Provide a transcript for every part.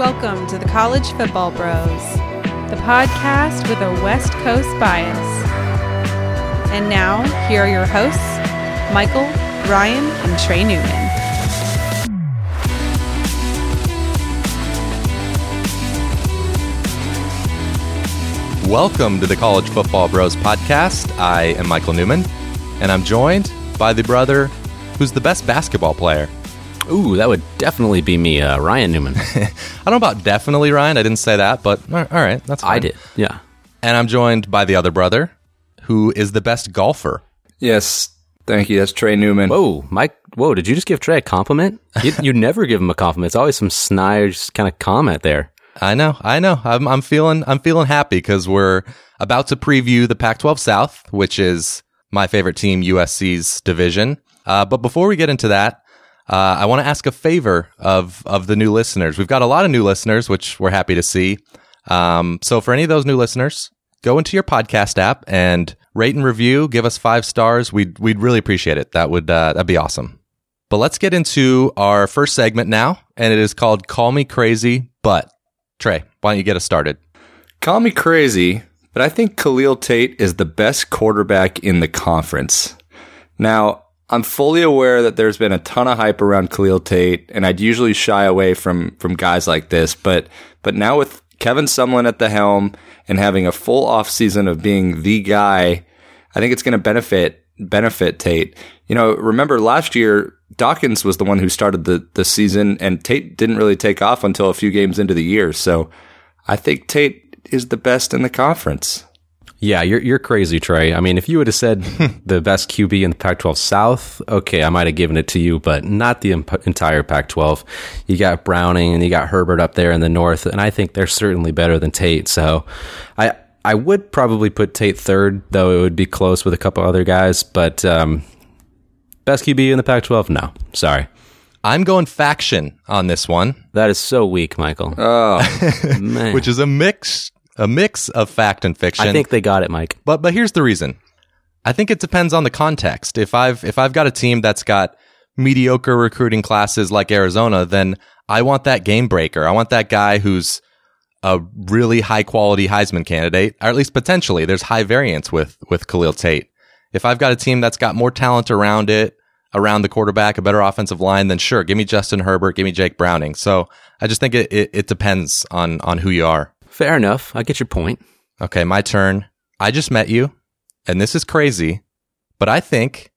Welcome to the College Football Bros, the podcast with a West Coast bias. And now, here are your hosts, Michael, Ryan, and Trey Newman. Welcome to the College Football Bros podcast. I am Michael Newman, and I'm joined by the brother who's the best basketball player. Ooh, that would definitely be me, uh, Ryan Newman. I don't know about definitely Ryan. I didn't say that, but all right, that's fine. I did, yeah. And I'm joined by the other brother who is the best golfer. Yes, thank you. That's Trey Newman. Whoa, Mike. Whoa, did you just give Trey a compliment? You, you never give him a compliment. It's always some snide kind of comment there. I know, I know. I'm, I'm feeling, I'm feeling happy because we're about to preview the Pac-12 South, which is my favorite team, USC's division. Uh, but before we get into that, uh, I want to ask a favor of of the new listeners. We've got a lot of new listeners, which we're happy to see. Um, so for any of those new listeners, go into your podcast app and rate and review. Give us five stars. We'd we'd really appreciate it. That would uh, that'd be awesome. But let's get into our first segment now, and it is called "Call Me Crazy," but Trey, why don't you get us started? Call me crazy, but I think Khalil Tate is the best quarterback in the conference. Now, I'm fully aware that there's been a ton of hype around Khalil Tate, and I'd usually shy away from from guys like this, but but now with Kevin Sumlin at the helm and having a full off season of being the guy, I think it's going to benefit benefit Tate. You know, remember last year Dawkins was the one who started the the season, and Tate didn't really take off until a few games into the year. So I think Tate is the best in the conference. Yeah, you're you're crazy, Trey. I mean, if you would have said the best QB in the Pac-12 South, okay, I might have given it to you, but not the imp- entire Pac-12. You got Browning and you got Herbert up there in the North, and I think they're certainly better than Tate. So, I I would probably put Tate third, though it would be close with a couple other guys. But um, best QB in the Pac-12, no, sorry. I'm going faction on this one, That is so weak, Michael. Oh, Man. which is a mix a mix of fact and fiction. I think they got it, Mike. But but here's the reason. I think it depends on the context. If I've if I've got a team that's got mediocre recruiting classes like Arizona, then I want that game breaker. I want that guy who's a really high quality Heisman candidate, or at least potentially. There's high variance with with Khalil Tate. If I've got a team that's got more talent around it, around the quarterback, a better offensive line, then sure, give me Justin Herbert, give me Jake Browning. So I just think it, it, it depends on on who you are. Fair enough. I get your point. Okay, my turn. I just met you, and this is crazy, but I think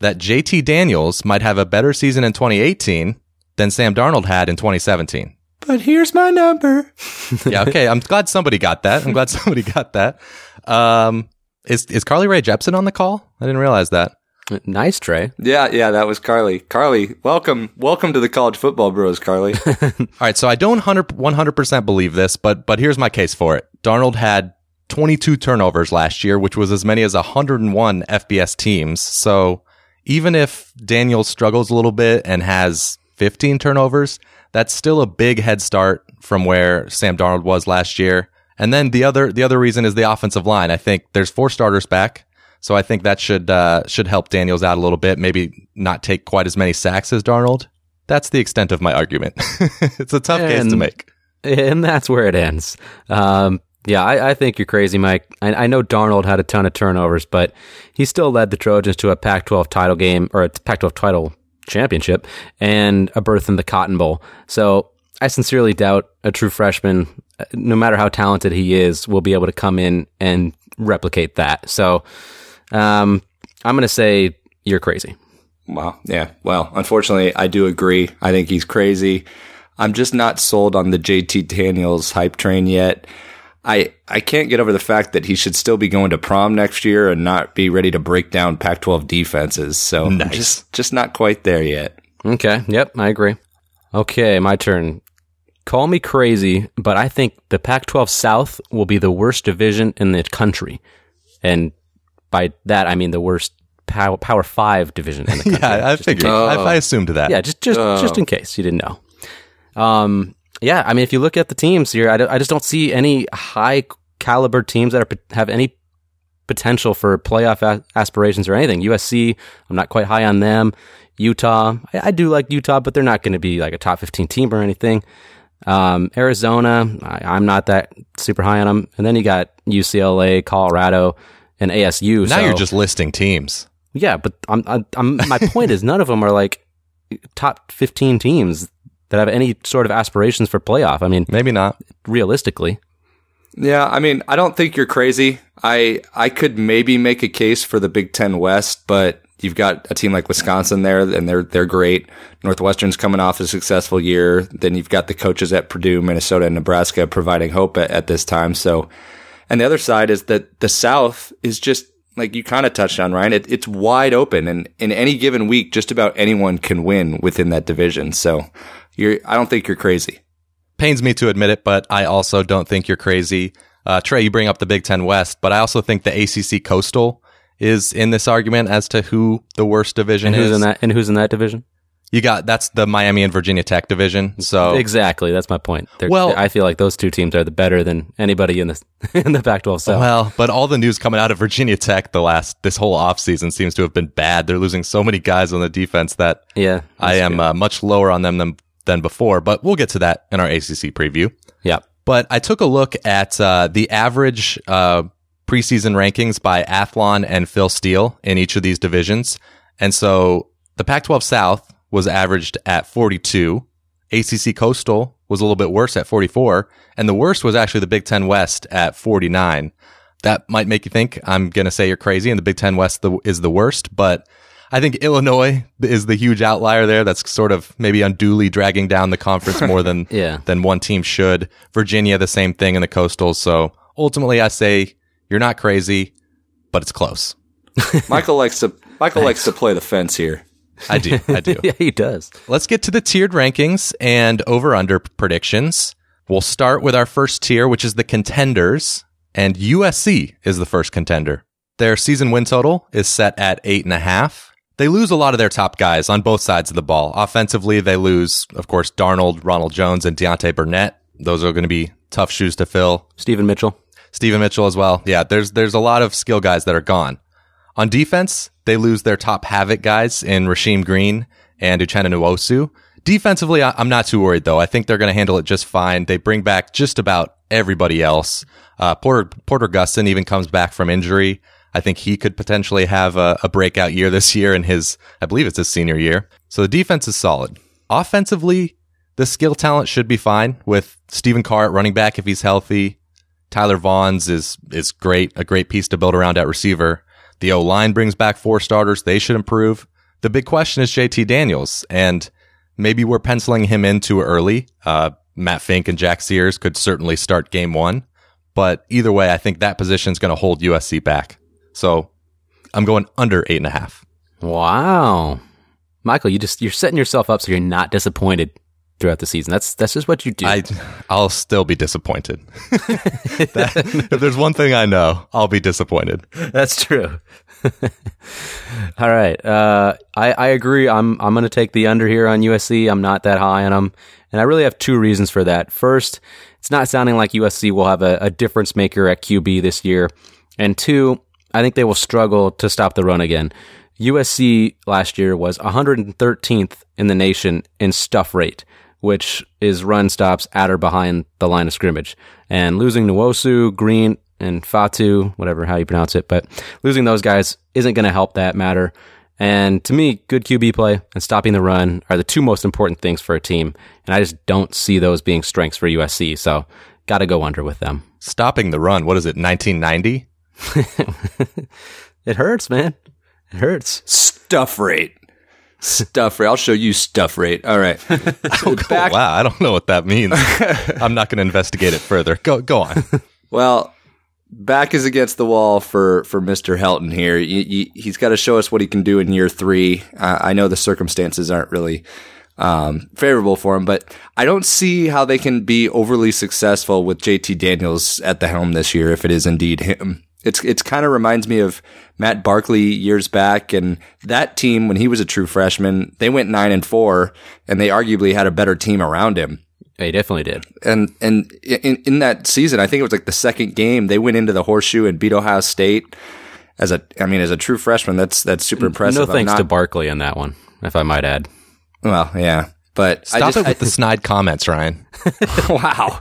that JT Daniels might have a better season in 2018 than Sam Darnold had in 2017. but here's my number. Yeah, okay. I'm glad somebody got that. I'm glad somebody got that. Um, is is Carly Rae Jepsen on the call? I didn't realize that. Nice, Trey. Yeah, yeah, that was Carly. Carly, welcome, welcome to the College Football Bros, Carly. All right, so I don't 100 percent believe this, but but here's my case for it. Darnold had 22 turnovers last year, which was as many as 101 FBS teams. So even if Daniel struggles a little bit and has 15 turnovers, that's still a big head start from where Sam Darnold was last year. And then the other the other reason is the offensive line. I think there's four starters back. So I think that should uh, should help Daniels out a little bit. Maybe not take quite as many sacks as Darnold. That's the extent of my argument. it's a tough case to And- make. And that's where it ends. Um, yeah, I, I think you're crazy, Mike. I, I know Darnold had a ton of turnovers, but he still led the Trojans to a Pac 12 title game or a Pac 12 title championship and a berth in the Cotton Bowl. So I sincerely doubt a true freshman, uh, no matter how talented he is, will be able to come in and replicate that. So um, I'm going to say you're crazy. Wow. Yeah. Well, unfortunately, I do agree. I think he's crazy. I'm just not sold on the JT Daniels hype train yet. I I can't get over the fact that he should still be going to prom next year and not be ready to break down Pac-12 defenses. So Nice. just just not quite there yet. Okay. Yep. I agree. Okay. My turn. Call me crazy, but I think the Pac 12 South will be the worst division in the country. And by that, I mean the worst Power, power 5 division in the country. Yeah, I Just in figured. I, I assumed that. yeah, just just just in case you didn't know. Um, yeah, I mean, if you look at the teams here, I, just don't see any high caliber teams that are, have any potential for playoff a- aspirations or anything. USC, I'm not quite high on them. Utah, I, I do like Utah, but they're not going to be like a top 15 team or anything. Um, Arizona, I, I'm not that super high on them. And then you got UCLA, Colorado, and ASU. Now so- you're just listing teams. yeah, but I'm, I'm, I'm my point is none of them are like top 15 teams that have any sort of aspirations for playoff. I mean, Maybe not. realistically, Yeah, I mean, I don't think you're crazy. I I could maybe make a case for the Big Ten West, but you've got a team like Wisconsin there, and they're they're great. Northwestern's coming off a successful year. Then you've got the coaches at Purdue, Minnesota, and Nebraska providing hope at, at this time. So, and the other side is that the South is just like you kind of touched on, Ryan. It, it's wide open, and in any given week, just about anyone can win within that division. So, you're I don't think you're crazy. Pains me to admit it, but I also don't think you're crazy. Uh, Trey, you bring up the Big Ten West, but I also think the ACC Coastal is in this argument as to who the worst division and who's is. in that and who's in that division? You got that's the Miami and Virginia Tech division. So Exactly, that's my point. They're, Well- I feel like those two teams are the better than anybody in the in the Pac-12 South. Well, but all the news coming out of Virginia Tech the last this whole offseason seems to have been bad. They're losing so many guys on the defense that yeah, I am uh, much lower on them than than before. But we'll get to that in our ACC preview. yeah, But I took a look at uh, the average uh, preseason rankings by Athlon and Phil Steele in each of these divisions, and so the Pac-12 South was averaged at 42. ACC Coastal was a little bit worse at 44, and the worst was actually the Big Ten West at 49. That might make you think I'm going to say you're crazy, and the Big Ten West the, is the worst, but I think Illinois is the huge outlier there. That's sort of maybe unduly dragging down the conference more than Yeah. than one team should. Virginia, the same thing in the coastals. So ultimately, I say you're not crazy, but it's close. Michael likes to Michael likes to play the fence here. I do. I do. yeah, he does. Let's get to the tiered rankings and over under predictions. We'll start with our first tier, which is the contenders, and USC is the first contender. Their season win total is set at eight and a half. They lose a lot of their top guys on both sides of the ball. Offensively, they lose, of course, Darnold, Ronald Jones, and Deontay Burnett. Those are going to be tough shoes to fill. Steven Mitchell. Steven Mitchell as well. Yeah, there's there's a lot of skill guys that are gone. On defense, they lose their top havoc guys in Rasheem Green and Uchenna Nwosu. Defensively, I- I'm not too worried though. I think they're going to handle it just fine. They bring back just about everybody else. Uh, Porter Porter Gustin even comes back from injury. I think he could potentially have a, a breakout year this year in his, I believe it's his senior year. So the defense is solid. Offensively, the skill talent should be fine with Stephen Carr at running back if he's healthy. Tyler Vaughns is is great, a great piece to build around at receiver. The O line brings back four starters; they should improve. The big question is JT Daniels, and maybe we're penciling him in too early. Uh, Matt Fink and Jack Sears could certainly start game one, but either way, I think that position is going to hold USC back. So I'm going under eight and a half. Wow, Michael, you just you're setting yourself up so you're not disappointed throughout the season. That's that's just what you do. I I'll still be disappointed. That- if there's one thing I know, I'll be disappointed. That's true. All right. Uh, I, I agree. I'm, I'm going to take the under here on USC. I'm not that high on them. And I really have two reasons for that. First, it's not sounding like USC will have a, a difference maker at QB this year. And two, I think they will struggle to stop the run again. USC last year was 113th in the nation in stuff rate, which is run stops at or behind the line of scrimmage. And losing Nwosu, Green, and Fatu, whatever how you pronounce it, but losing those guys isn't going to help that matter. And to me, good QB play and stopping the run are the two most important things for a team. And I just don't see those being strengths for USC. So got to go under with them. Stopping the run. What is it? 1990. It hurts, man. It hurts. Stuff rate. Stuff rate. I'll show you stuff rate. All right. Oh, Back- wow, I don't know what that means. I'm not going to investigate it further. Go go on. Well, back is against the wall for for Mr. Helton here. You, he's got to show us what he can do in year three. Uh, I know the circumstances aren't really um, favorable for him, but I don't see how they can be overly successful with JT Daniels at the helm this year if it is indeed him. It's it's kind of reminds me of Matt Barkley years back, and that team when he was a true freshman, they went nine and four, and they arguably had a better team around him They definitely did. and and in in that season, I think it was like the second game they went into the horseshoe and beat Ohio State as a. I mean, as a true freshman, that's that's super impressive. no thanks not- to Barkley on that one, if I might add. well, yeah, But Stop I just, it with the snide comments, Ryan. wow.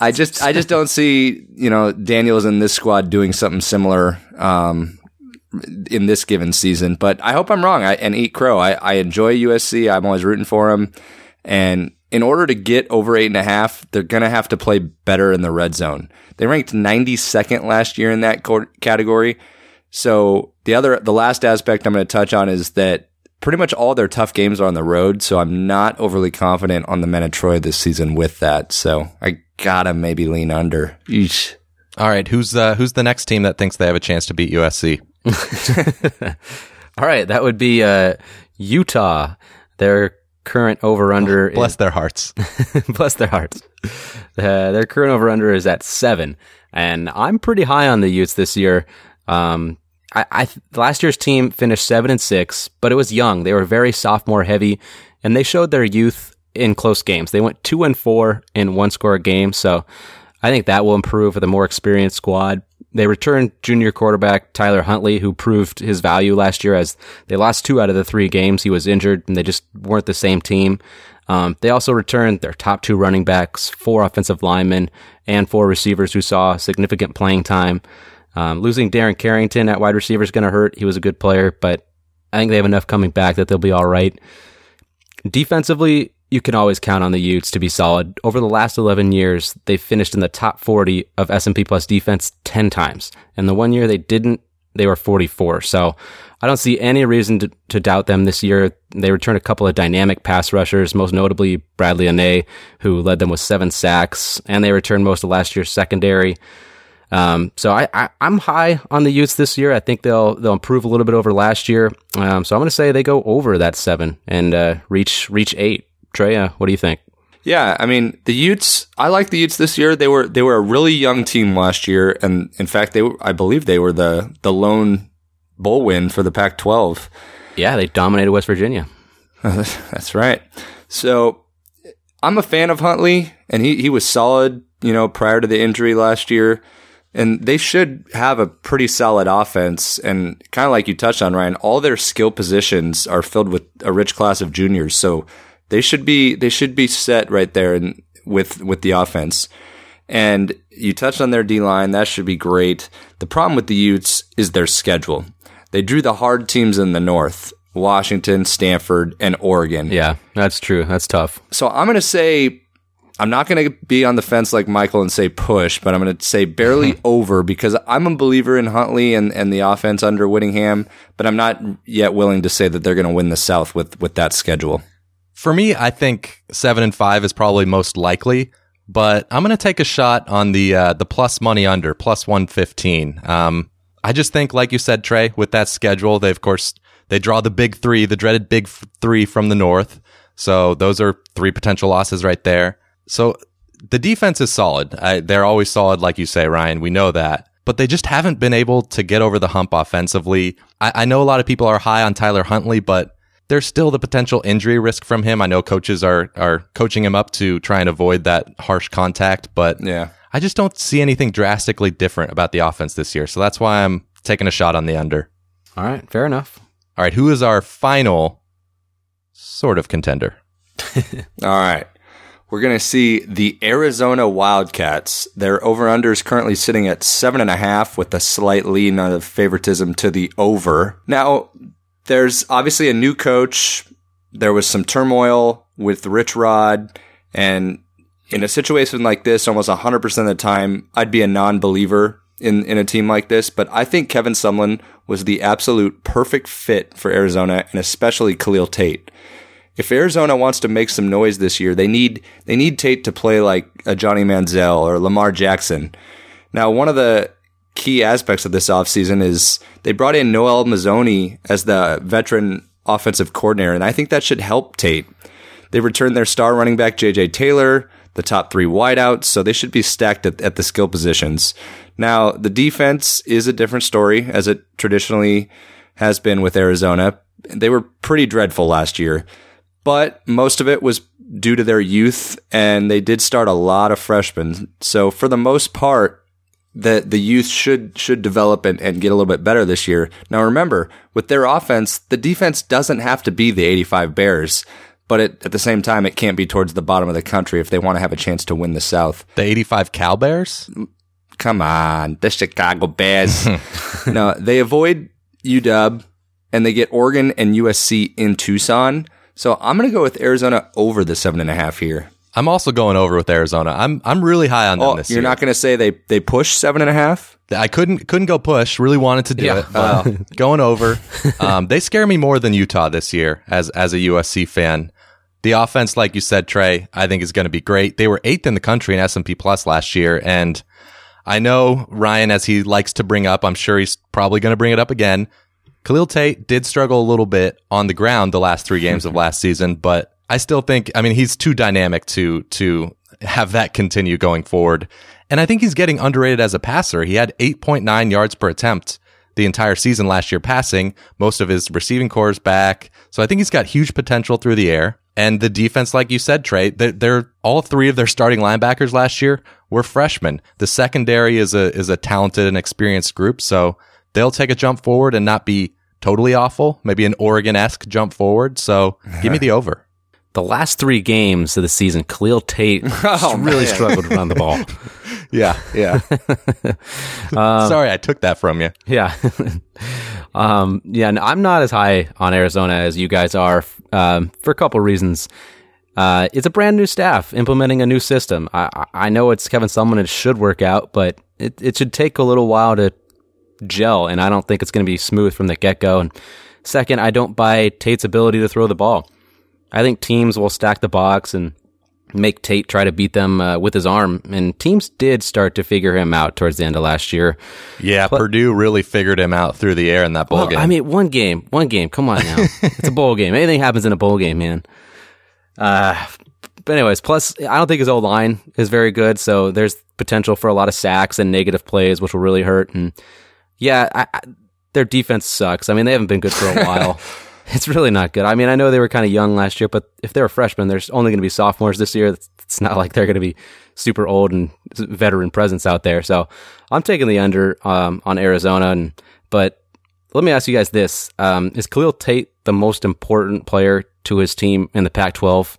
I just I just don't see you know Daniels in this squad doing something similar um, in this given season. But I hope I'm wrong. I, and eat crow. I, I enjoy USC. I'm always rooting for them. And in order to get over eight and a half, they're gonna have to play better in the red zone. They ranked 92nd last year in that category. So the other the last aspect I'm going to touch on is that pretty much all their tough games are on the road. So I'm not overly confident on the men of Troy this season with that. So I gotta maybe lean under. Eesh. All right, who's uh, who's the next team that thinks they have a chance to beat USC? All right, that would be uh, Utah. Their current over under. Oh, bless their hearts. bless their hearts. Uh, their current over under is at seven, and I'm pretty high on the Utes this year. Um, I, I last year's team finished seven and six, but it was young. They were very sophomore heavy, and they showed their youth in close games. They went two and four in one score games, so I think that will improve with a more experienced squad. They returned junior quarterback Tyler Huntley, who proved his value last year as they lost two out of the three games. He was injured and they just weren't the same team. Um, they also returned their top two running backs, four offensive linemen, and four receivers who saw significant playing time. Um, losing Darren Carrington at wide receiver is going to hurt. He was a good player, but I think they have enough coming back that they'll be all right. Defensively, you can always count on the Utes to be solid. Over the last 11 years, they've finished in the top 40 of S&P Plus defense 10 times. And the one year they didn't, they were 44. So I don't see any reason to, to doubt them this year. They return a couple of dynamic pass rushers, most notably Bradley Anae, who led them with seven sacks, and they returned most of last year's secondary. Um, so I, I, am high on the Utes this year. I think they'll they'll improve a little bit over last year. Um, so I'm going to say they go over that seven and uh, reach reach eight. Trey, what do you think? Yeah, I mean the Utes. I like the Utes this year. They were they were a really young team last year, and in fact, they were, I believe they were the the lone bowl win for the Pac-12. Yeah, they dominated West Virginia. That's right. So I'm a fan of Huntley, and he he was solid. You know, prior to the injury last year. And they should have a pretty solid offense. And kind of like you touched on, Ryan, all their skill positions are filled with a rich class of juniors. So they should be they should be set right there and with with the offense. And you touched on their D line, that should be great. The problem with the Utes is their schedule. They drew the hard teams in the north. Washington, Stanford, and Oregon. Yeah, that's true. That's tough. So I'm going to say I'm not going to be on the fence like Michael and say push, but I'm going to say barely over because I'm a believer in Huntley and, and the offense under Whittingham, but I'm not yet willing to say that they're going to win the South with, with that schedule. For me, I think seven and five is probably most likely, but I'm going to take a shot on the uh, the plus money under plus one fifteen. Um, I just think, like you said, Trey, with that schedule, they of course they draw the big three, the dreaded big three from the north. So those are three potential losses right there. So the defense is solid. I, they're always solid, like you say, Ryan. We know that. But they just haven't been able to get over the hump offensively. I, I know a lot of people are high on Tyler Huntley, but there's still the potential injury risk from him. I know coaches are are coaching him up to try and avoid that harsh contact, but yeah. I just don't see anything drastically different about the offense this year. So that's why I'm taking a shot on the under. All right, fair enough. All right, who is our final sort of contender? All right. We're going to see the Arizona Wildcats. Their over under is currently sitting at seven and a half with a slight lean of favoritism to the over. Now, there's obviously a new coach. There was some turmoil with Rich Rod. And in a situation like this, almost 100% of the time, I'd be a non believer in, in a team like this. But I think Kevin Sumlin was the absolute perfect fit for Arizona and especially Khalil Tate. If Arizona wants to make some noise this year, they need they need Tate to play like a Johnny Manziel or Lamar Jackson. Now, one of the key aspects of this offseason is they brought in Noel Mazzone as the veteran offensive coordinator, and I think that should help Tate. They returned their star running back, JJ Taylor, the top three wideouts, so they should be stacked at, at the skill positions. Now, the defense is a different story, as it traditionally has been with Arizona. They were pretty dreadful last year, but most of it was due to their youth, and they did start a lot of freshmen. So, for the most part, that the youth should should develop and, and get a little bit better this year. Now remember, with their offense, the defense doesn't have to be the 85 Bears. but it, at the same time, it can't be towards the bottom of the country if they want to have a chance to win the South. The 85 Cal Bears? Mm, come on, the Chicago Bears. no, they avoid UW and they get Oregon and USC in Tucson. So I'm going to go with Arizona over the seven and a half here. I'm also going over with Arizona. I'm I'm really high on them Oh, this you're year. not going to say they they push seven and a half? I couldn't couldn't go push. Really wanted to do Yeah. it, going over. Um, they scare me more than Utah this year as as a USC fan. The offense, like you said, Trey, I think is going to be great. They were eighth in the country in S and P Plus last year, and I know Ryan, as he likes to bring up, I'm sure he's probably going to bring it up again. Khalil Tate did struggle a little bit on the ground the last three games of last season, but I still think, I mean, he's too dynamic to, to have that continue going forward. And I think he's getting underrated as a passer. He had 8.9 yards per attempt the entire season last year passing, most of his receiving cores back. So I think he's got huge potential through the air. And the defense, like you said, Trey, they're, they're all three of their starting linebackers last year were freshmen. The secondary is a is a talented and experienced group, so they'll take a jump forward and not be totally awful. Maybe an Oregon esque jump forward. So give me the over. The last three games of the season, Khalil Tate Oh, really man. struggled to run the ball. Yeah, yeah. Sorry, I took that from you. Yeah. um, yeah, no, I'm not as high on Arizona as you guys are um, for a couple reasons. Uh, it's a brand new staff implementing a new system. I, I- I know it's Kevin Sumlin. It should work out, but it, it should take a little while to gel, and I don't think it's going to be smooth from the get go. And second, I don't buy Tate's ability to throw the ball. I think teams will stack the box and make Tate try to beat them uh, with his arm. And teams did start to figure him out towards the end of last year. Yeah, Purdue really figured him out through the air in that bowl Well, game. I mean, one game, one game. Come on now, it's a bowl game. Anything happens in a bowl game, man. Uh, but anyways, plus I don't think his old line is very good, so there's potential for a lot of sacks and negative plays, which will really hurt. And yeah, I, I, their defense sucks. I mean, they haven't been good for a while. it's really not good. I mean, I know they were kind of young last year, but if they're freshmen, there's only going to be sophomores this year. It's, not like they're going to be super old and veteran presence out there. So I'm taking the under um, on Arizona. And but let me ask you guys this: um, Is Khalil Tate the most important player to his team in the Pac-12?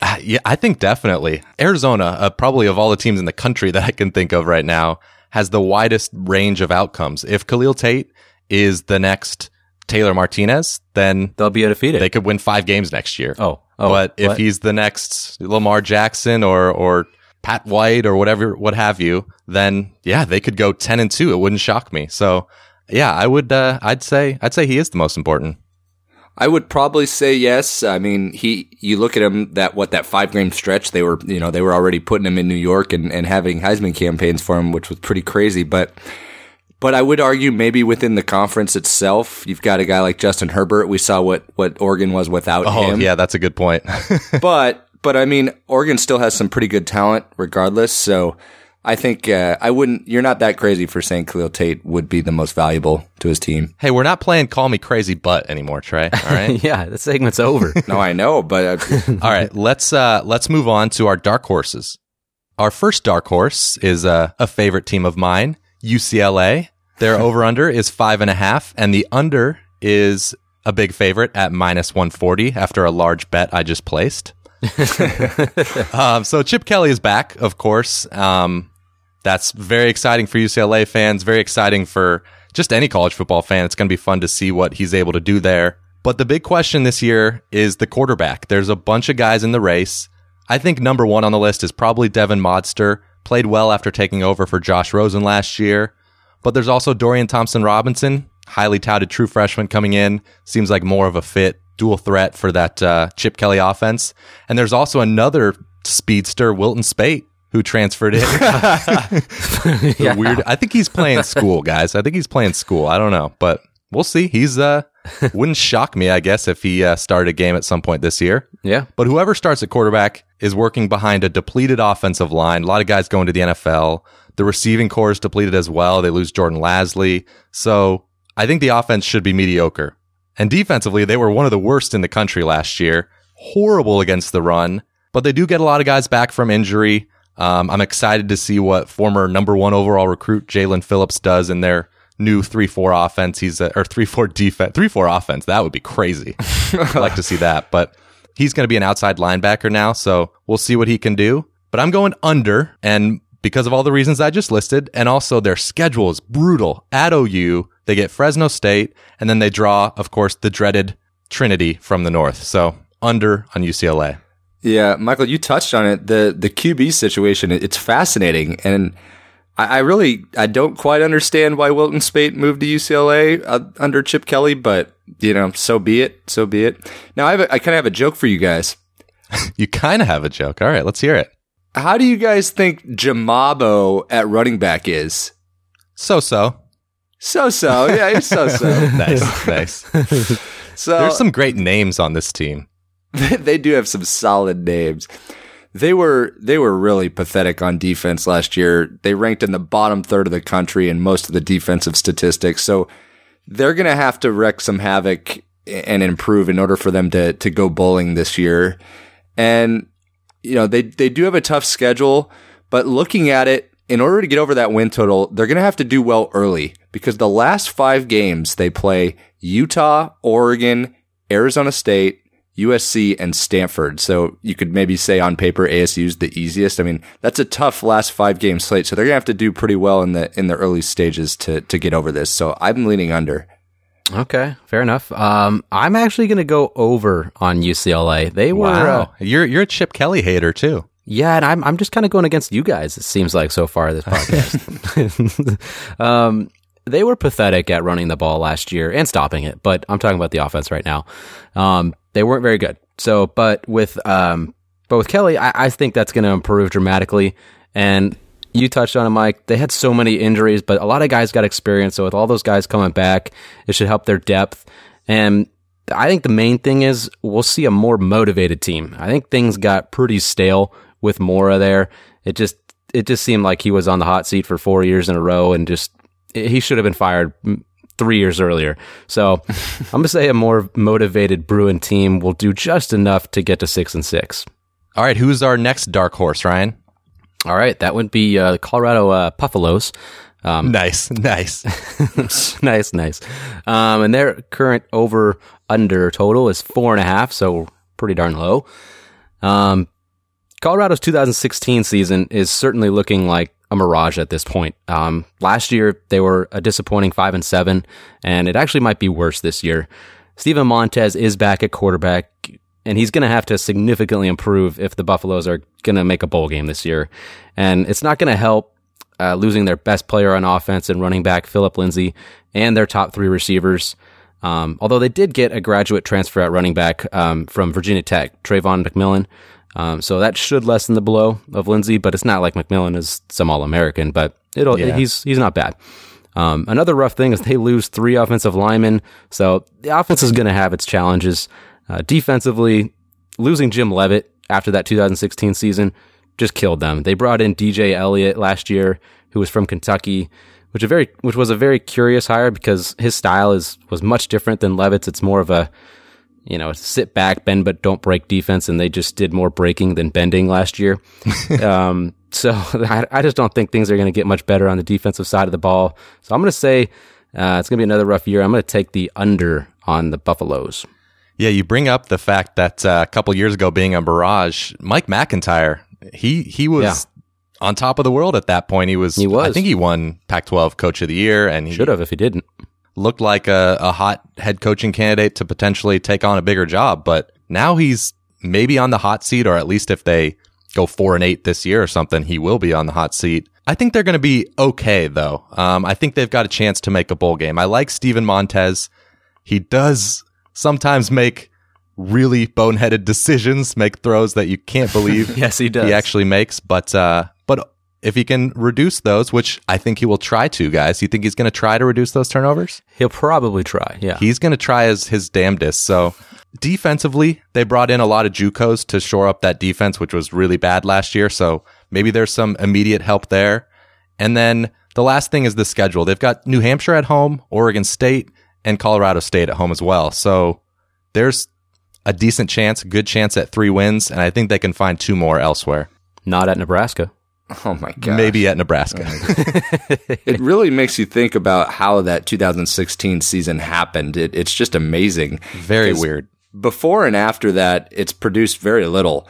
Uh, yeah, I think definitely Arizona, uh, probably of all the teams in the country that I can think of right now, has the widest range of outcomes. If Khalil Tate is the next Taylor Martinez, then They'll be undefeated. they could win five games next year. oh, oh, but if what? he's the next Lamar Jackson or or Pat White or whatever, what have you, then yeah, they could go ten and two. It wouldn't shock me. So yeah, I would. Uh, I'd say I'd say he is the most important. I would probably say yes. I mean, he, you look at him that, what, that five game stretch, they were, you know, they were already putting him in New York and, and having Heisman campaigns for him, which was pretty crazy. But, but I would argue maybe within the conference itself, you've got a guy like Justin Herbert. We saw what, what Oregon was without Oh him. yeah, that's a good point. but but I mean, Oregon still has some pretty good talent, regardless. So I think uh, I wouldn't. You're not that crazy for saying Khalil Tate would be the most valuable to his team. hey, we're not playing "Call Me Crazy Butt" anymore, Trey. All right. yeah, the segment's over. No, I know, but uh, All right, let's uh let's move on to our dark horses. Our first dark horse is uh, a favorite team of mine, UCLA. Their over under is five and a half, and the under is a big favorite at minus one forty after a large bet I just placed. um, so Chip Kelly is back, of course. Um, that's very exciting for UCLA fans. Very exciting for just any college football fan. It's going to be fun to see what he's able to do there. But the big question this year is the quarterback. There's a bunch of guys in the race. I think number one on the list is probably Devon Modster. Played well after taking over for Josh Rosen last year. But there's also Dorian Thompson Robinson, highly touted true freshman coming in. Seems like more of a fit, dual threat for that uh, Chip Kelly offense. And there's also another speedster, Wilton Speight, who transferred in. The weird. I think he's playing school, guys. I think he's playing school. I don't know, but we'll see. He's uh wouldn't shock me, I guess, if he uh, started a game at some point this year. yeah, But whoever starts at quarterback is working behind a depleted offensive line. A lot of guys going to the NFL. The receiving corps is depleted as well. They lose Jordan Lasley. So I think the offense should be mediocre. And defensively, they were one of the worst in the country last year. Horrible against the run, but they do get a lot of guys back from injury. Um, I'm excited to see what former number one overall recruit Jaelan Phillips does in their new three four offense. He's a, or three four defense, three four offense. That would be crazy. I'd like to see that. But he's going to be an outside linebacker now, so we'll see what he can do. But I'm going under, and because of all the reasons I just listed, and also their schedule is brutal. At OU, they get Fresno State, and then they draw, of course, the dreaded Trinity from the north. So under on UCLA. Yeah, Michael, you touched on it. The the QB situation, it's fascinating. And I, I really I don't quite understand why Wilton Speight moved to UCLA uh, under Chip Kelly, but you know, so be it. So be it. Now I have a, I kind of have a joke for you guys. you kind of have a joke. All right, let's hear it. How do you guys think Jamabo at running back is? So so. So so. Yeah, he's so so. nice, nice. So there's some great names on this team. they do have some solid names. They were they were really pathetic on defense last year. They ranked in the bottom third of the country in most of the defensive statistics. So they're going to have to wreak some havoc and improve in order for them to to go bowling this year. And you know, they they do have a tough schedule, but looking at it, in order to get over that win total, they're going to have to do well early because the last 5 games they play Utah, Oregon, Arizona State, USC and Stanford. So you could maybe say on paper ASU is the easiest. I mean, that's a tough last five game slate. So they're gonna have to do pretty well in the in the early stages to to get over this. So I'm leaning under. Okay, fair enough. Um, I'm actually going to go over on UCLA. They were. Wow. Uh, you're you're a Chip Kelly hater too. Yeah, and I'm I'm just kind of going against you guys. It seems like so far this podcast. um, they were pathetic at running the ball last year and stopping it, but I'm talking about the offense right now. Um, they weren't very good. So, but with um, but with Kelly, I, I think that's going to improve dramatically. And you touched on it, Mike. They had so many injuries, but a lot of guys got experience. So with all those guys coming back, it should help their depth. And I think the main thing is we'll see a more motivated team. I think things got pretty stale with Mora there. It just it just seemed like he was on the hot seat for four years in a row and just he should have been fired three years earlier. So I'm going to say a more motivated Bruin team will do just enough to get to six and six. All right. Who's our next dark horse, Ryan? All right. That would be uh, Colorado uh, Buffaloes. Um, nice, nice, nice, nice. Um, and their current over under total is four and a half, so pretty darn low. Um, Colorado's 2016 season is certainly looking like a mirage at this point. Um, last year they were a disappointing five and seven, and it actually might be worse this year. Steven Montez is back at quarterback, and he's going to have to significantly improve if the Buffaloes are going to make a bowl game this year. And it's not going to help uh, losing their best player on offense and running back Phillip Lindsay and their top three receivers. Um, although they did get a graduate transfer at running back um, from Virginia Tech, Travon McMillian. Um, so that should lessen the blow of Lindsay, but it's not like McMillian is some All American, but it'll yeah. he's he's not bad. Um, another rough thing is they lose three offensive linemen, so the offense is going to have its challenges. Uh, defensively, losing Jim Leavitt after that 2016 season just killed them. They brought in DJ Elliott last year, who was from Kentucky, which a very which was a very curious hire because his style is was much different than Leavitt's. It's more of a you know, sit back, bend but don't break defense, and they just did more breaking than bending last year. um, so I, I, just don't think things are going to get much better on the defensive side of the ball. So I'm going to say uh, it's going to be another rough year. I'm going to take the under on the Buffaloes. Yeah, you bring up the fact that uh, a couple years ago, being a barrage, Mike MacIntyre, he he was. Yeah. On top of the world at that point, he was. He was. I think he won Pac-12 Coach of the Year, and he should have if he didn't looked like a, a hot head coaching candidate to potentially take on a bigger job, but now he's maybe on the hot seat, or at least if they go four and eight this year or something, he will be on the hot seat. I think they're going to be okay though. Um, I think they've got a chance to make a bowl game. I like Steven Montez. He does sometimes make really boneheaded decisions, make throws that you can't believe. yes, he does. He actually makes, but uh, if he can reduce those, which I think he will try to, guys. You think he's going to try to reduce those turnovers? He'll probably try. Yeah, he's going to try his his damnedest. So defensively, they brought in a lot of JUCOs to shore up that defense, which was really bad last year. So maybe there's some immediate help there. And then the last thing is the schedule. They've got New Hampshire at home, Oregon State, and Colorado State at home as well. So there's a decent chance, good chance at three wins, and I think they can find two more elsewhere. Not at Nebraska. Oh my god! Maybe at Nebraska. it really makes you think about how that 2016 season happened. It, it's just amazing. Very weird. before and after that, it's produced very little.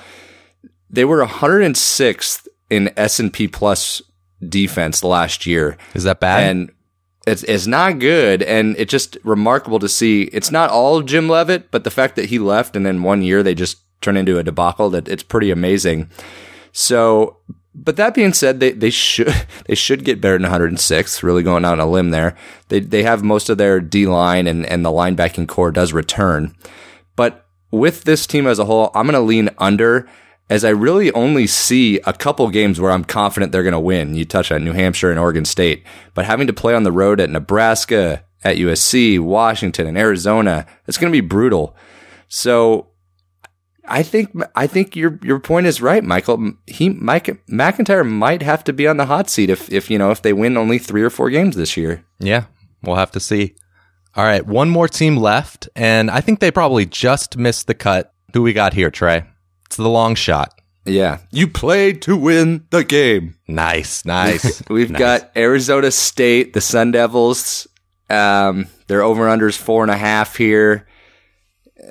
They were 106th in S&P Plus defense last year. Is that bad? And it's, it's not good. And it's just remarkable to see. It's not all Jim Leavitt, but the fact that he left and then one year they just turned into a debacle, that it's pretty amazing. So, but that being said, they, they should they should get better than 106. Really going out on a limb there. They they have most of their D line and and the linebacking corps does return, but with this team as a whole, I'm going to lean under as I really only see a couple games where I'm confident they're going to win. You touch on New Hampshire and Oregon State, but having to play on the road at Nebraska, at USC, Washington, and Arizona, it's going to be brutal. So I think I think your your point is right, Michael. He Mike MacIntyre might have to be on the hot seat if if you know if they win only three or four games this year. Yeah, we'll have to see. All right, one more team left, and I think they probably just missed the cut. Who we got here, Trey? It's the long shot. Yeah, you played to win the game. Nice, nice. We've nice. got Arizona State, the Sun Devils. Um, their over unders four and a half here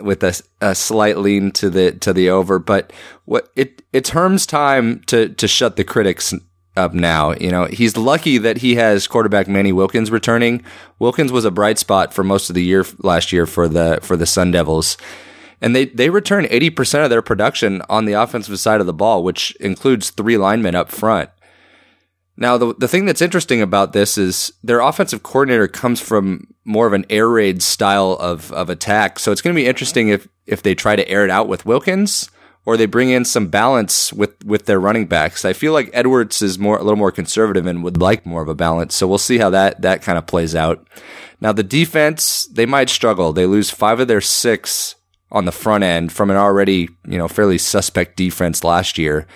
with a, a slight lean to the to the over. But what it it's Herm's time to to shut the critics up now. You know, he's lucky that he has quarterback Manny Wilkins returning. Wilkins was a bright spot for most of the year last year for the for the Sun Devils. And they, they return 80% of their production on the offensive side of the ball, which includes three linemen up front. Now, the, the thing that's interesting about this is their offensive coordinator comes from more of an air raid style of, of attack. So it's going to be interesting if, if they try to air it out with Wilkins or they bring in some balance with, with their running backs. I feel like Edwards is more, a little more conservative and would like more of a balance. So we'll see how that, that kind of plays out. Now, the defense, they might struggle. They lose five of their six on the front end from an already, you know, fairly suspect defense last year.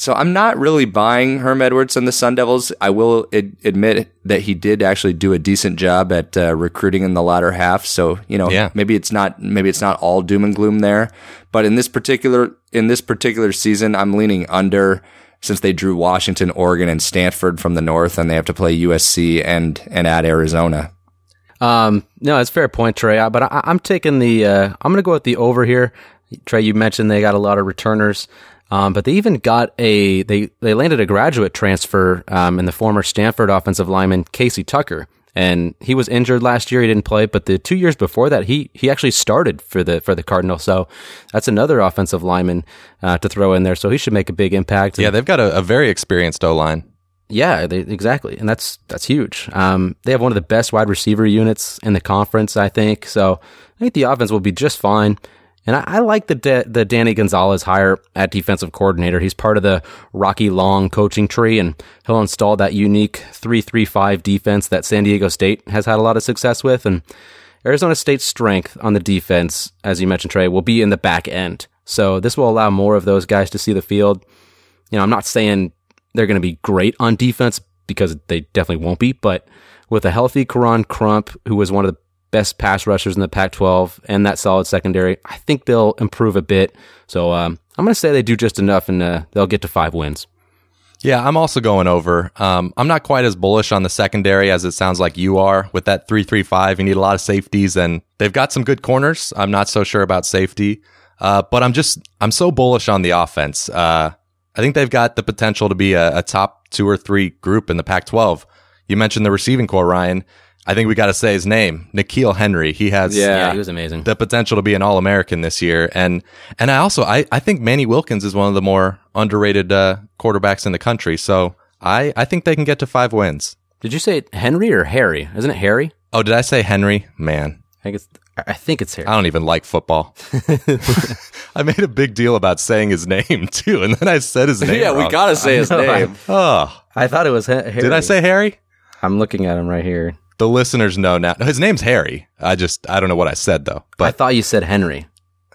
So I'm not really buying Herm Edwards and the Sun Devils. I will ad- admit that he did actually do a decent job at uh, recruiting in the latter half. So you know, yeah. maybe it's not maybe it's not all doom and gloom there. But in this particular in this particular season, I'm leaning under since they drew Washington, Oregon, and Stanford from the north, and they have to play USC and and at Arizona. Um, no, it's fair point, Trey. But I, am taking the. Uh, I'm going to go with the over here. Trey, you mentioned they got a lot of returners. Um, but they even got a they they landed a graduate transfer um, in the former Stanford offensive lineman Casey Tucker, and he was injured last year. He didn't play, but the two years before that, he he actually started for the for the Cardinals. So that's another offensive lineman uh, to throw in there. So he should make a big impact. Yeah, they've got a, a very experienced O line. Yeah, they, exactly, and that's that's huge. Um, they have one of the best wide receiver units in the conference, I think. So I think the offense will be just fine. And I, I like the the Danny Gonzales hire at defensive coordinator. He's part of the Rocky Long coaching tree, and he'll install that unique three three five defense that San Diego State has had a lot of success with. And Arizona State's strength on the defense, as you mentioned, Trey, will be in the back end. So this will allow more of those guys to see the field. You know, I'm not saying they're going to be great on defense because they definitely won't be, but with a healthy Koron Crump, who was one of the best pass rushers in the Pac 12 and that solid secondary, I think they'll improve a bit. So um, I'm going to say they do just enough and uh, they'll get to five wins. Yeah, I'm also going over. Um, I'm not quite as bullish on the secondary as it sounds like you are with that 335. You need a lot of safeties and they've got some good corners. I'm not so sure about safety. Uh, but I'm just, I'm so bullish on the offense. Uh, I think they've got the potential to be a, a top two or three group in the Pac 12. You mentioned the receiving corps, Ryan. I think we got to say his name, N'Keal Henry. He has yeah. yeah, he was amazing. The potential to be an All American this year, and and I also I, I think Manny Wilkins is one of the more underrated uh, quarterbacks in the country. So I I think they can get to five wins. Did you say Henry or Harry? Isn't it Harry? Oh, did I say Henry? Man, I think it's I think it's Harry. I don't even like football. I made a big deal about saying his name too, and then I said his name. yeah, wrong. we gotta say his name. oh, I thought it was ha- Harry. Did I say Harry? I'm looking at him right here. The listeners know now. His name's Harry. I just I don't know what I said though. But I thought you said Henry.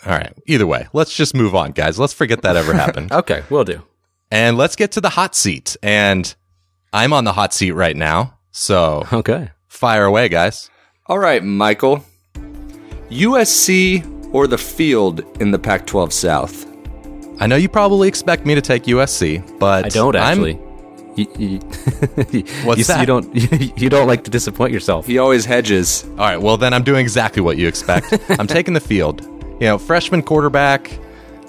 All right. Either way, let's just move on, guys. Let's forget that ever happened. okay, we'll do. And let's get to the hot seat. And I'm on the hot seat right now. So okay, fire away, guys. All right, Michael. USC or the field in the Pac 12 South? I know you probably expect me to take USC, but I don't actually. You, you, What's you, that? you don't you don't like to disappoint yourself. He always hedges. All right, well, then I'm doing exactly what you expect. I'm taking the field. You know, freshman quarterback,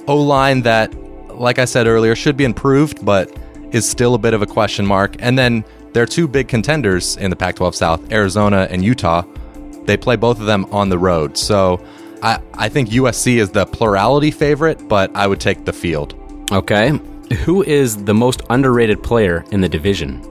O line that, like I said earlier, should be improved, but is still a bit of a question mark. And then there are two big contenders in the Pac 12 South Arizona and Utah. They play both of them on the road. So I, I think USC is the plurality favorite, but I would take the field. Okay. Who is the most underrated player in the division?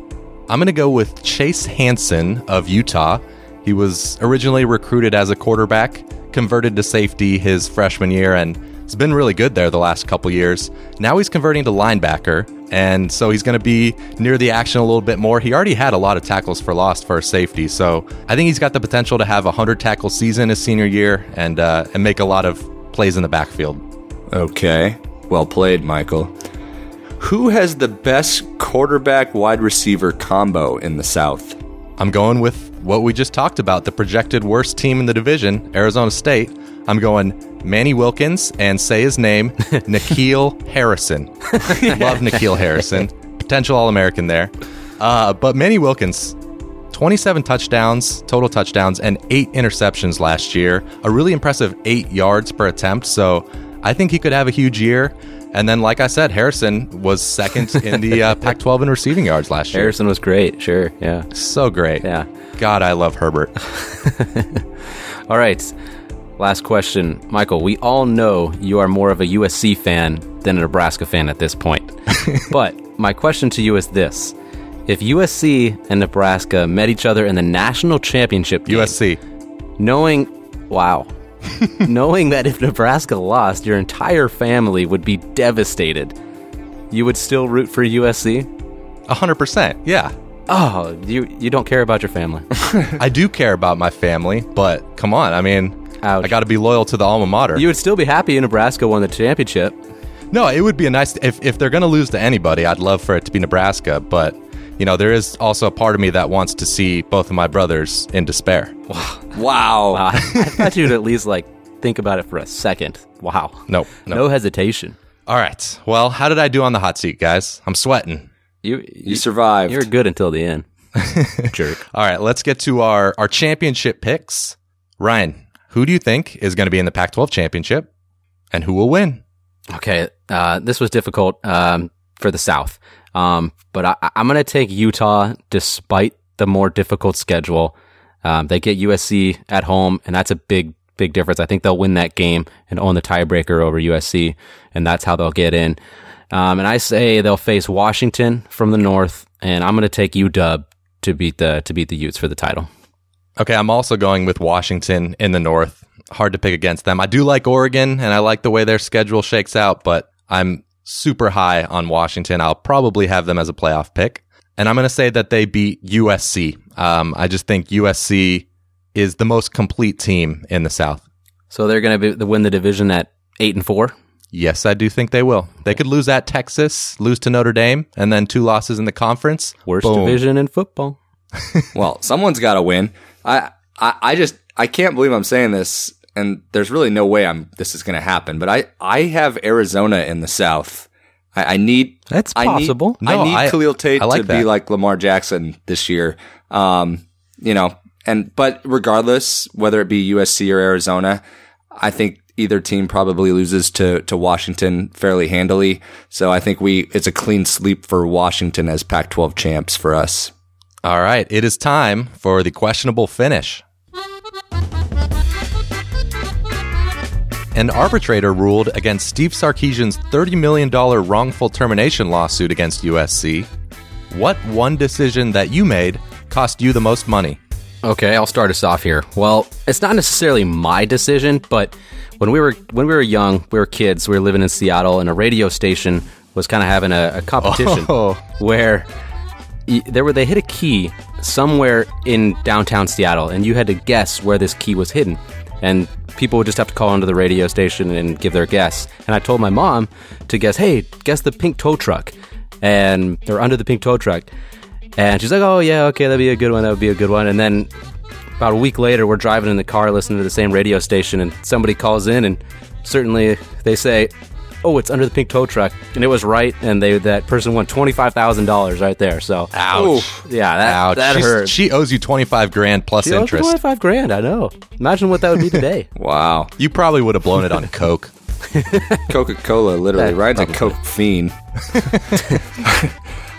I'm going to go with Chase Hansen of Utah. He was originally recruited as a quarterback, converted to safety his freshman year, and has been really good there the last couple years. Now he's converting to linebacker, and so he's going to be near the action a little bit more. He already had a lot of tackles for loss for a safety, so I think he's got the potential to have a 100 tackle season his senior year and, uh, and make a lot of plays in the backfield. Okay. Well played, Michael. Who has the best quarterback wide receiver combo in the South? I'm going with what we just talked about the projected worst team in the division, Arizona State. I'm going Manny Wilkins and say his name, N'Keal Harrison. Love N'Keal Harrison. Potential All American there. Uh, but Manny Wilkins, 27 touchdowns, total touchdowns, and eight interceptions last year. A really impressive eight yards per attempt. So I think he could have a huge year. And then, like I said, Harrison was second in the uh, Pac 12 in receiving yards last year. Harrison was great. Sure. Yeah. So great. Yeah. God, I love Herbert. All right. Last question. Michael, we all know you are more of a USC fan than a Nebraska fan at this point. but my question to you is this If USC and Nebraska met each other in the national championship game, USC. knowing, wow, knowing that if Nebraska lost, your entire family would be devastated, you would still root for USC? 100%. Yeah. Oh, you you don't care about your family. I do care about my family, but come on. I mean, Ouch. I got to be loyal to the alma mater. you would still be happy if Nebraska won the championship. no, it would be a nice if if they're going to lose to anybody, I'd love for it to be Nebraska, but you know, there is also a part of me that wants to see both of my brothers in despair. Wow. Uh, I thought you'd at least like think about it for a second. Wow. Nope. No. No hesitation. All right. Well, how did I do on the hot seat, guys? I'm sweating. You You survived. You're good until the end. Jerk. All right, let's get to our our championship picks. Ryan, who do you think is going to be in the Pac-12 championship and who will win? Okay. Uh, this was difficult um, for the South, um, but I, I'm going to take Utah despite the more difficult schedule. Um, they get USC at home, and that's a big, big difference. I think they'll win that game and own the tiebreaker over USC, and that's how they'll get in. Um, and I say they'll face Washington from the north, and I'm going to take UW to beat the to beat the Utes for the title. Okay, I'm also going with Washington in the North. Hard to pick against them. I do like Oregon and I like the way their schedule shakes out, but I'm super high on Washington. I'll probably have them as a playoff pick. And I'm going to say that they beat USC. Um, I just think USC is the most complete team in the South. So they're going to win the division at eight and four. Yes, I do think they will. They could lose at Texas, lose to Notre Dame, and then two losses in the conference. Worst Boom. division in football. Well, someone's got to win. I, I, I just, I can't believe I'm saying this, and there's really no way I'm. This is going to happen. But I, I have Arizona in the South. I, I need. That's I need- possible. No, I need I- Khalil Tate like to be like Lamar Jackson this year. Um, you know, and but regardless, whether it be USC or Arizona, I think either team probably loses to to Washington fairly handily. So I think we it's a clean sweep for Washington as Pac-12 champs for us. All right, it is time for the questionable finish. An arbitrator ruled against Steve Sarkisian's $30 million wrongful termination lawsuit against USC. What one decision that you made cost you the most money? Okay, I'll start us off here. Well, it's not necessarily my decision, but when we were when we were young, we were kids, we were living in Seattle, and a radio station was kind of having a, a competition Oh. where there were they hit a key somewhere in downtown Seattle, and you had to guess where this key was hidden. And people would just have to call into the radio station and give their guess. And I told my mom to guess, hey, guess the pink tow truck, and they're under the pink tow truck. And she's like, oh, yeah, okay, that'd be a good one. That would be a good one. And then about a week later, we're driving in the car listening to the same radio station, and somebody calls in, and certainly they say, "Oh, it's under the pink tow truck," and it was right, and they that person won twenty five thousand dollars right there. So, Ouch. yeah, that Ouch. that She's- hurt. She owes you 25 grand plus She interest. 25 grand. I know. Imagine what that would be today. Wow. You probably would have blown it on Coke. Coca Cola, literally. That Ryan's a probably. Coke fiend.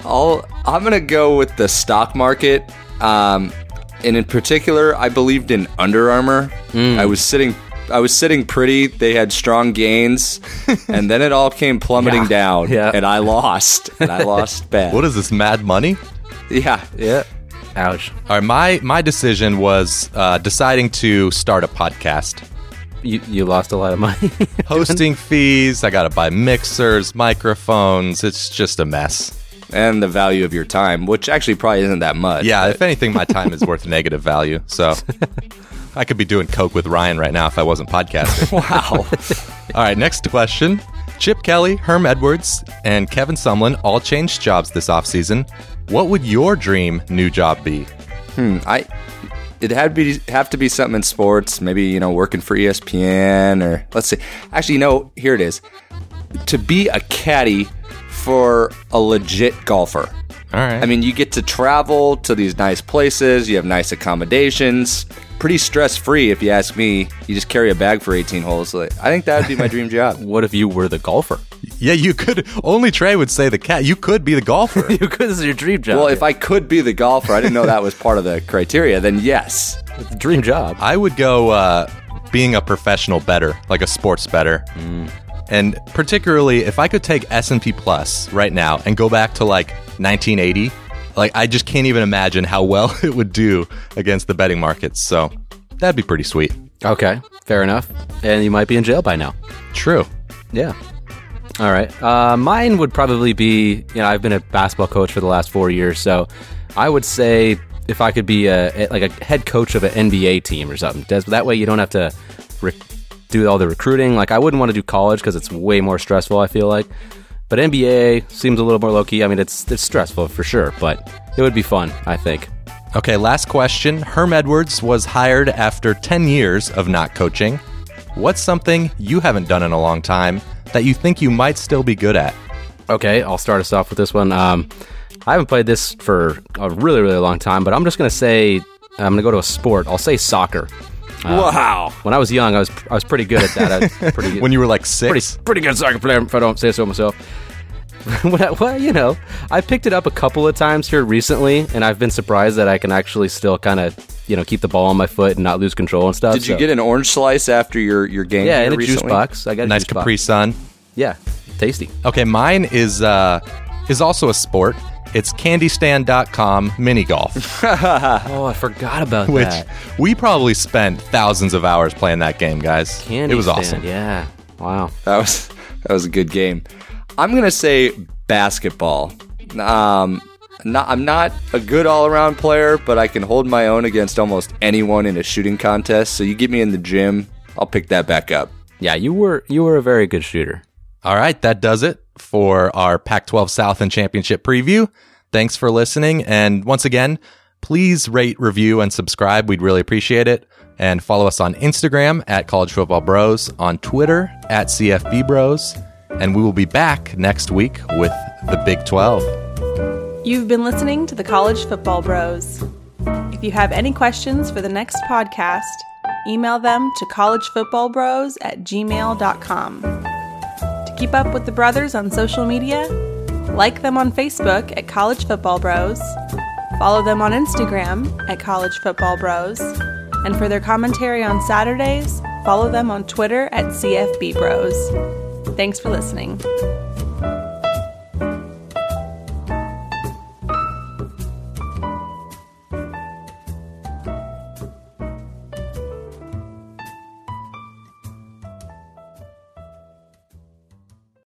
I'll, I'm going to go with the stock market. Um, and in particular, I believed in Under Armour. Mm. I was sitting. I was sitting pretty. They had strong gains, and then it all came plummeting Yeah. down, Yeah. and I lost. And I lost bad. What is this, mad money? yeah, yeah. Ouch. All right, my, my decision was uh, deciding to start a podcast. You you lost a lot of money. Hosting fees, I got to buy mixers, microphones. It's just a mess. and the value of your time, which actually probably isn't that much. Yeah, if anything, my time is worth negative value. So I could be doing Coke with Ryan right now if I wasn't podcasting. Wow. All right, next question. Chip Kelly, Herm Edwards, and Kevin Sumlin all changed jobs this offseason. What would your dream new job be? Hmm, I it had to be have to be something in sports. Maybe you know working for ESPN or let's see. Actually, you know, here it is. To be a caddy for a legit golfer. All right. I mean, you get to travel to these nice places. You have nice accommodations. Pretty stress free, if you ask me. You just carry a bag for 18 holes. Like, I think that would be my dream job. what if you were the golfer? yeah, you could. Only Trey would say the cat. You could be the golfer. You could. This is your dream job. Well, if I could be the golfer, I didn't know that was part of the criteria. Then yes, it's a dream job. I would go uh, being a professional better, like a sports better. And particularly if I could take S&P Plus right now and go back to like 1980, like I just can't even imagine how well it would do against the betting markets. So that'd be pretty sweet. Okay, fair enough. And you might be in jail by now. True. Yeah. All right. Uh, mine would probably be, you know, I've been a basketball coach for the last four years, so I would say if I could be a, like a head coach of an NBA team or something. That way you don't have to rec- do all the recruiting. Like I wouldn't want to do college because it's way more stressful. I feel like, but NBA seems a little more low key. I mean, it's it's stressful for sure, but it would be fun. I think. Okay, last question. Herm Edwards was hired after 10 years of not coaching. What's something you haven't done in a long time that you think you might still be good at? Okay, I'll start us off with this one. Um, I haven't played this for a really, really long time, but I'm just gonna say I'm gonna go to a sport. I'll say soccer. Wow. When I was young, I was I was pretty good at that. I was pretty When you were like six? pretty pretty good soccer player, if I don't say so myself. I- well, you know, I picked it up a couple of times here recently, and I've been surprised that I can actually still kind of, you know, keep the ball on my foot and not lose control and stuff. Did you so- get an orange slice after your, your game? Yeah, here in a juice box. I got a nice juice box. Capri Sun. Yeah, tasty. Okay, mine is uh is also a sport. It's candystand.com mini golf, Oh, I forgot about which that. we probably spent thousands of hours playing that game, guys. Candy it was stand, awesome. Yeah. Wow. That was that was a good game. I'm gonna say basketball. Um, not, I'm not a good all around player, but I can hold my own against almost anyone in a shooting contest. So you get me in the gym, I'll pick that back up. Yeah, you were you were a very good shooter. All right, that does it for our Pac 12 South and Championship preview. Thanks for listening. And once again, please rate, review, and subscribe. We'd really appreciate it. And follow us on Instagram at College Football Bros, on Twitter at CFB Bros. And we will be back next week with the Big 12. You've been listening to the College Football Bros. If you have any questions for the next podcast, email them to collegefootballbros at gmail.com. Keep up with the brothers on social media, like them on Facebook at College Football Bros, follow them on Instagram at College Football Bros, and for their commentary on Saturdays, follow them on Twitter at CFB Bros. Thanks for listening.